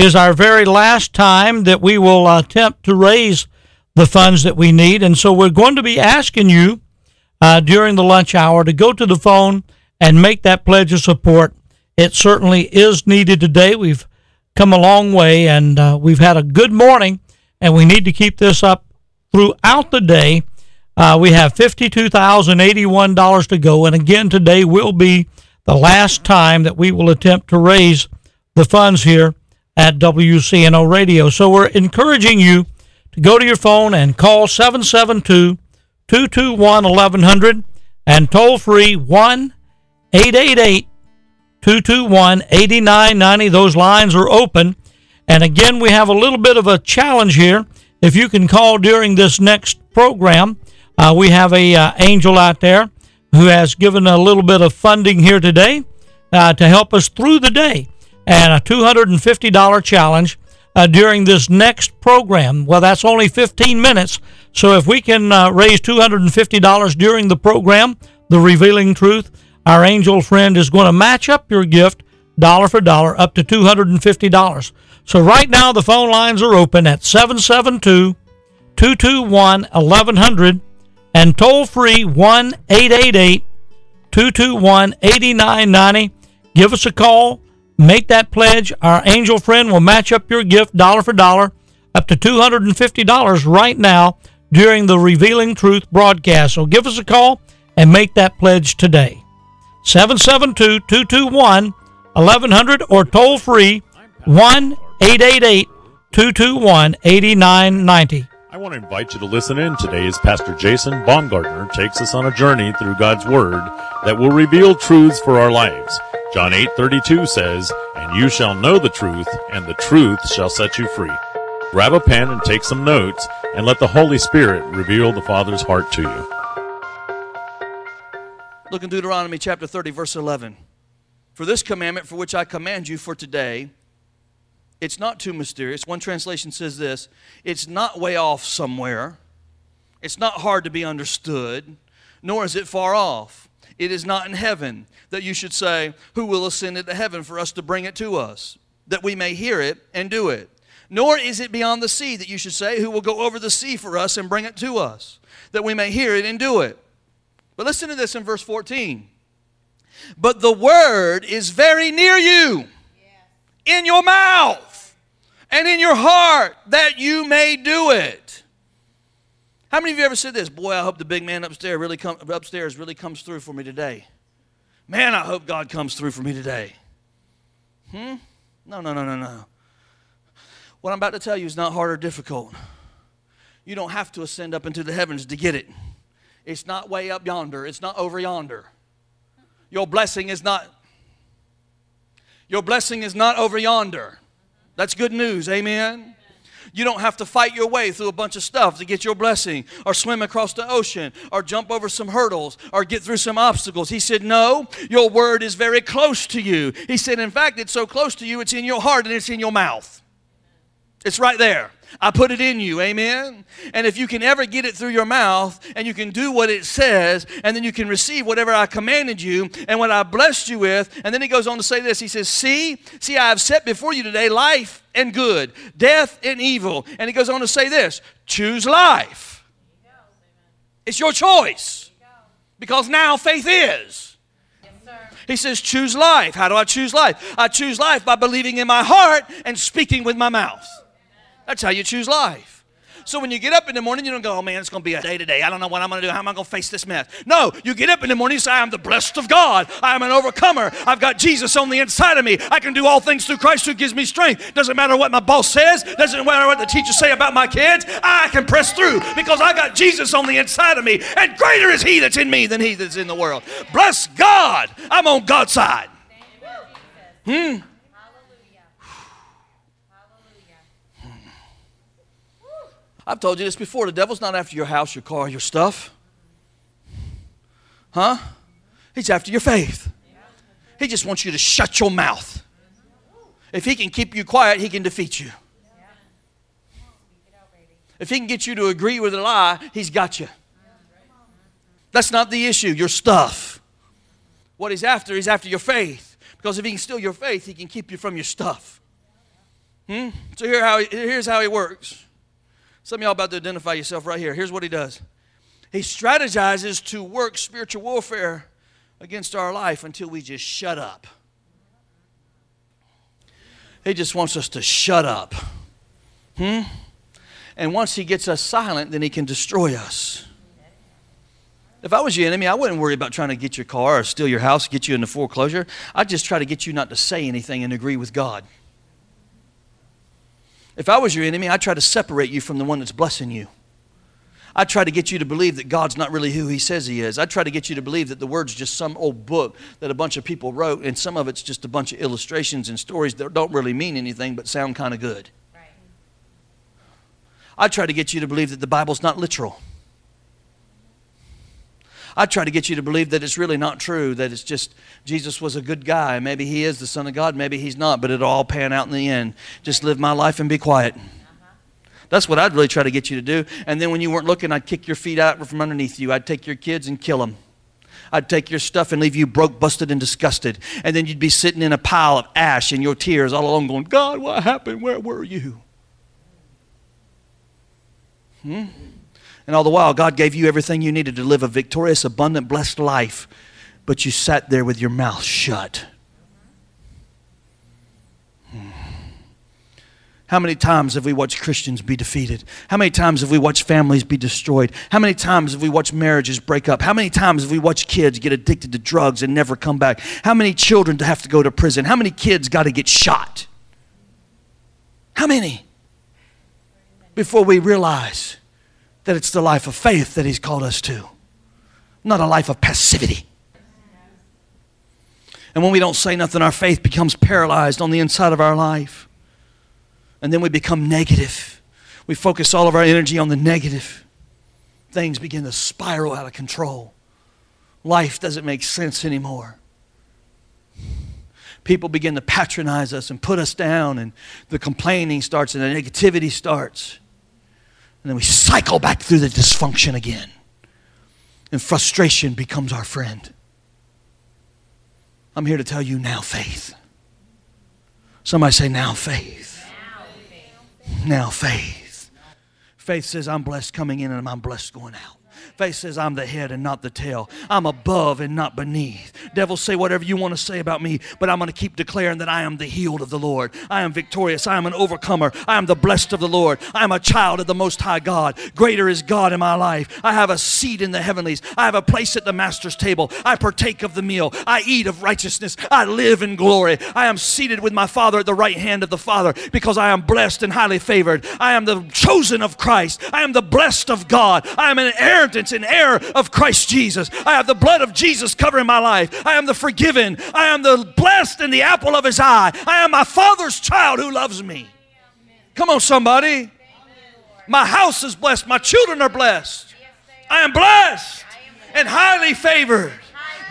is our very last time that we will attempt to raise the funds that we need. And so we're going to be asking you uh, during the lunch hour to go to the phone and make that pledge of support. It certainly is needed today. We've come a long way and uh, we've had a good morning, and we need to keep this up throughout the day. Uh, we have $52,081 to go. And again, today will be the last time that we will attempt to raise the funds here at WCNO Radio. So we're encouraging you to go to your phone and call 772 221 1100 and toll free 1 888 221 8990. Those lines are open. And again, we have a little bit of a challenge here. If you can call during this next program, uh, we have a uh, angel out there who has given a little bit of funding here today uh, to help us through the day, and a $250 challenge uh, during this next program. Well, that's only 15 minutes, so if we can uh, raise $250 during the program, the revealing truth, our angel friend is going to match up your gift dollar for dollar up to $250. So right now the phone lines are open at 772 221 1100 and toll free 1 888 221 8990. Give us a call, make that pledge. Our angel friend will match up your gift dollar for dollar up to $250 right now during the Revealing Truth broadcast. So give us a call and make that pledge today. 772 221 1100 or toll free 1 888 221 8990. I want to invite you to listen in today as Pastor Jason Baumgartner takes us on a journey through God's Word that will reveal truths for our lives. John 8:32 says, "And you shall know the truth, and the truth shall set you free." Grab a pen and take some notes, and let the Holy Spirit reveal the Father's heart to you. Look in Deuteronomy chapter 30, verse 11. For this commandment for which I command you for today it's not too mysterious. One translation says this it's not way off somewhere, it's not hard to be understood, nor is it far off. It is not in heaven that you should say, Who will ascend into heaven for us to bring it to us, that we may hear it and do it? Nor is it beyond the sea that you should say, Who will go over the sea for us and bring it to us, that we may hear it and do it? But listen to this in verse 14. But the word is very near you, in your mouth and in your heart that you may do it. How many of you ever said this? Boy, I hope the big man upstairs really come, upstairs really comes through for me today. Man, I hope God comes through for me today. Hmm? No, no, no, no, no. What I'm about to tell you is not hard or difficult. You don't have to ascend up into the heavens to get it. It's not way up yonder, it's not over yonder. Your blessing is not your blessing is not over yonder. That's good news. Amen. You don't have to fight your way through a bunch of stuff to get your blessing, or swim across the ocean, or jump over some hurdles, or get through some obstacles. He said, No, your word is very close to you. He said, In fact, it's so close to you, it's in your heart and it's in your mouth. It's right there. I put it in you, amen? And if you can ever get it through your mouth and you can do what it says, and then you can receive whatever I commanded you and what I blessed you with, and then he goes on to say this He says, See, see, I have set before you today life and good, death and evil. And he goes on to say this choose life. It's your choice because now faith is. He says, choose life. How do I choose life? I choose life by believing in my heart and speaking with my mouth. That's how you choose life. So when you get up in the morning, you don't go, oh man, it's going to be a day today. I don't know what I'm going to do. How am I going to face this mess? No, you get up in the morning and say, I am the blessed of God. I am an overcomer. I've got Jesus on the inside of me. I can do all things through Christ who gives me strength. Doesn't matter what my boss says. Doesn't matter what the teachers say about my kids. I can press through because I got Jesus on the inside of me. And greater is he that's in me than he that's in the world. Bless God. I'm on God's side. Hmm. I've told you this before. The devil's not after your house, your car, your stuff. Huh? He's after your faith. He just wants you to shut your mouth. If he can keep you quiet, he can defeat you. If he can get you to agree with a lie, he's got you. That's not the issue, your stuff. What he's after, he's after your faith. Because if he can steal your faith, he can keep you from your stuff. Hmm? So here how he, here's how he works. Some of y'all about to identify yourself right here. Here's what he does. He strategizes to work spiritual warfare against our life until we just shut up. He just wants us to shut up. Hmm? And once he gets us silent, then he can destroy us. If I was your enemy, I wouldn't worry about trying to get your car or steal your house, get you into foreclosure. I'd just try to get you not to say anything and agree with God. If I was your enemy, I'd try to separate you from the one that's blessing you. I try to get you to believe that God's not really who He says He is. I try to get you to believe that the Word's just some old book that a bunch of people wrote, and some of it's just a bunch of illustrations and stories that don't really mean anything but sound kind of good. Right. I try to get you to believe that the Bible's not literal. I try to get you to believe that it's really not true, that it's just Jesus was a good guy. Maybe he is the Son of God, maybe he's not, but it'll all pan out in the end. Just live my life and be quiet. That's what I'd really try to get you to do. And then when you weren't looking, I'd kick your feet out from underneath you. I'd take your kids and kill them. I'd take your stuff and leave you broke, busted, and disgusted. And then you'd be sitting in a pile of ash and your tears all alone going, God, what happened? Where were you? Hmm? And all the while, God gave you everything you needed to live a victorious, abundant, blessed life. But you sat there with your mouth shut. Hmm. How many times have we watched Christians be defeated? How many times have we watched families be destroyed? How many times have we watched marriages break up? How many times have we watched kids get addicted to drugs and never come back? How many children have to go to prison? How many kids got to get shot? How many? Before we realize that it's the life of faith that He's called us to, not a life of passivity. And when we don't say nothing, our faith becomes paralyzed on the inside of our life and then we become negative. We focus all of our energy on the negative. Things begin to spiral out of control. Life doesn't make sense anymore. People begin to patronize us and put us down, and the complaining starts and the negativity starts. And then we cycle back through the dysfunction again. And frustration becomes our friend. I'm here to tell you now, faith. Somebody say, now, faith. Now, faith. Faith says, I'm blessed coming in and I'm blessed going out. Faith says, I'm the head and not the tail. I'm above and not beneath. Devils say whatever you want to say about me, but I'm going to keep declaring that I am the healed of the Lord. I am victorious. I am an overcomer. I am the blessed of the Lord. I am a child of the Most High God. Greater is God in my life. I have a seat in the heavenlies. I have a place at the Master's table. I partake of the meal. I eat of righteousness. I live in glory. I am seated with my Father at the right hand of the Father because I am blessed and highly favored. I am the chosen of Christ. I am the blessed of God. I am an inheritance and heir of Christ Jesus. I have the blood of Jesus covering my life. I am the forgiven. I am the blessed and the apple of his eye. I am my Father's child who loves me. Come on, somebody. My house is blessed. My children are blessed. I am blessed and highly favored.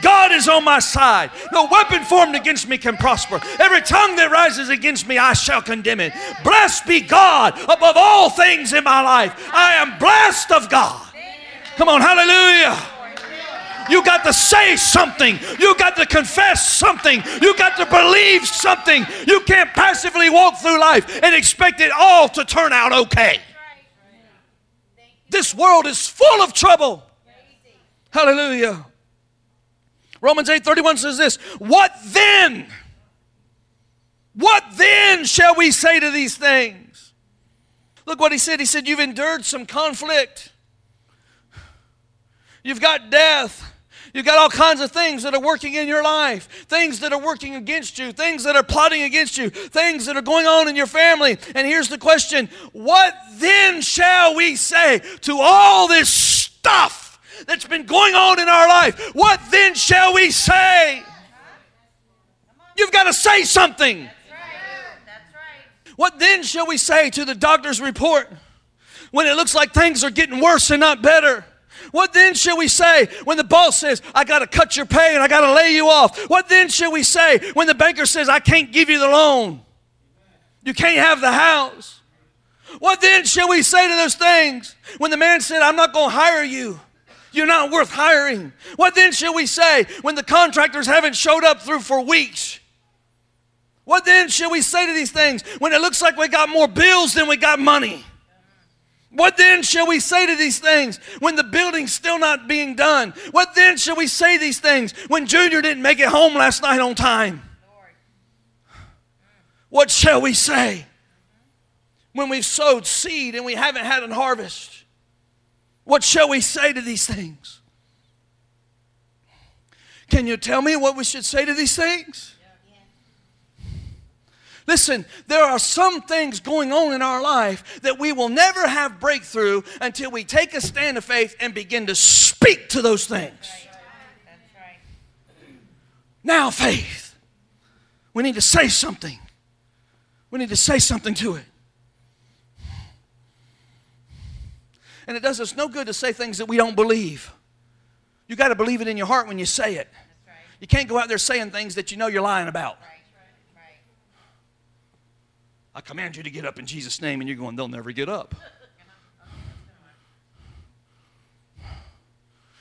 God is on my side. No weapon formed against me can prosper. Every tongue that rises against me, I shall condemn it. Blessed be God above all things in my life. I am blessed of God. Come on, hallelujah. You got to say something. You got to confess something. You got to believe something. You can't passively walk through life and expect it all to turn out okay. This world is full of trouble. Hallelujah. Romans 8:31 says this, "What then? What then shall we say to these things?" Look what he said. He said, "You've endured some conflict. You've got death. You've got all kinds of things that are working in your life, things that are working against you, things that are plotting against you, things that are going on in your family. And here's the question What then shall we say to all this stuff that's been going on in our life? What then shall we say? You've got to say something. What then shall we say to the doctor's report when it looks like things are getting worse and not better? What then shall we say when the boss says, I got to cut your pay and I got to lay you off? What then shall we say when the banker says, I can't give you the loan? You can't have the house. What then shall we say to those things when the man said, I'm not going to hire you? You're not worth hiring. What then shall we say when the contractors haven't showed up through for weeks? What then shall we say to these things when it looks like we got more bills than we got money? What then shall we say to these things when the building's still not being done? What then shall we say these things when Junior didn't make it home last night on time? What shall we say when we've sowed seed and we haven't had an harvest? What shall we say to these things? Can you tell me what we should say to these things? Listen, there are some things going on in our life that we will never have breakthrough until we take a stand of faith and begin to speak to those things. Now, faith. We need to say something. We need to say something to it. And it does us no good to say things that we don't believe. You got to believe it in your heart when you say it. You can't go out there saying things that you know you're lying about. I command you to get up in Jesus' name, and you're going, they'll never get up.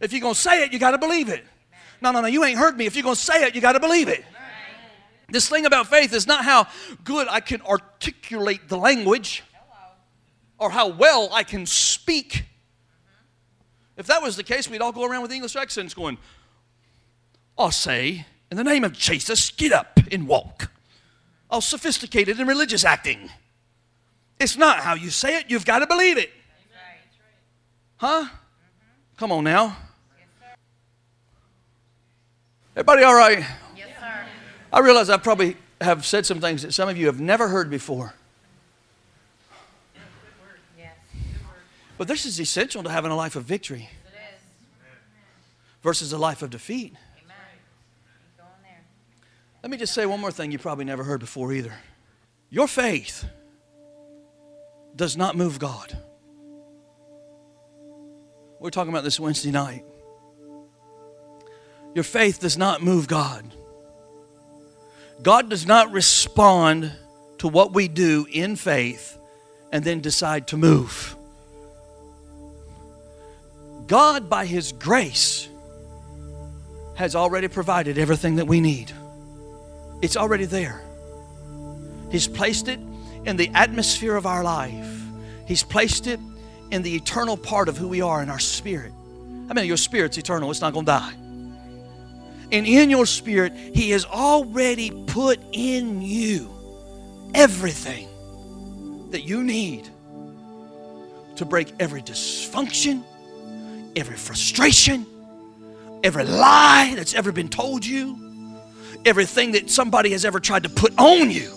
If you're going to say it, you got to believe it. No, no, no, you ain't heard me. If you're going to say it, you got to believe it. This thing about faith is not how good I can articulate the language or how well I can speak. If that was the case, we'd all go around with English accents going, I'll say, in the name of Jesus, get up and walk all sophisticated and religious acting. It's not how you say it, you've got to believe it. Huh? Come on now. Everybody all right? Yes, sir. I realize I probably have said some things that some of you have never heard before. But this is essential to having a life of victory versus a life of defeat. Amen. Keep going there. Let me just say one more thing you probably never heard before either. Your faith does not move God. We We're talking about this Wednesday night. Your faith does not move God. God does not respond to what we do in faith and then decide to move. God, by His grace, has already provided everything that we need. It's already there. He's placed it in the atmosphere of our life. He's placed it in the eternal part of who we are in our spirit. I mean, your spirit's eternal, it's not going to die. And in your spirit, He has already put in you everything that you need to break every dysfunction, every frustration, every lie that's ever been told you everything that somebody has ever tried to put on you.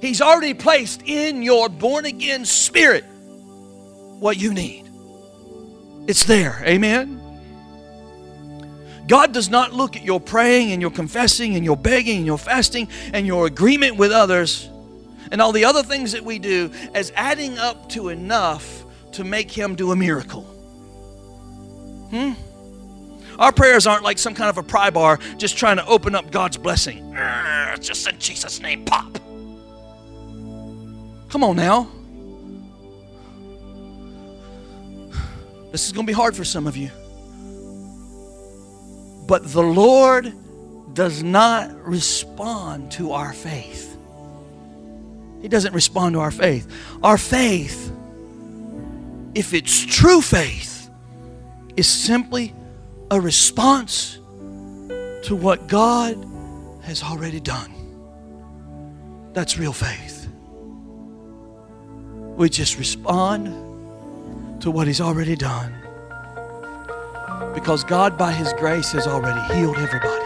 He's already placed in your born again spirit what you need. It's there. Amen. God does not look at your praying and your confessing and your begging and your fasting and your agreement with others and all the other things that we do as adding up to enough to make Him do a miracle. Hmm? Our prayers aren't like some kind of a pry bar just trying to open up God's blessing. Urgh, Just in Jesus' name, pop. Come on now. This is going to be hard for some of you. But the Lord does not respond to our faith. He doesn't respond to our faith. Our faith, if it's true faith, is simply a response to what God has already done. That's real faith. We just respond to what He's already done. Because God, by His grace, has already healed everybody.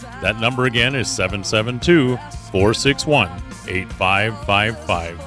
That number again is 772 461 8555.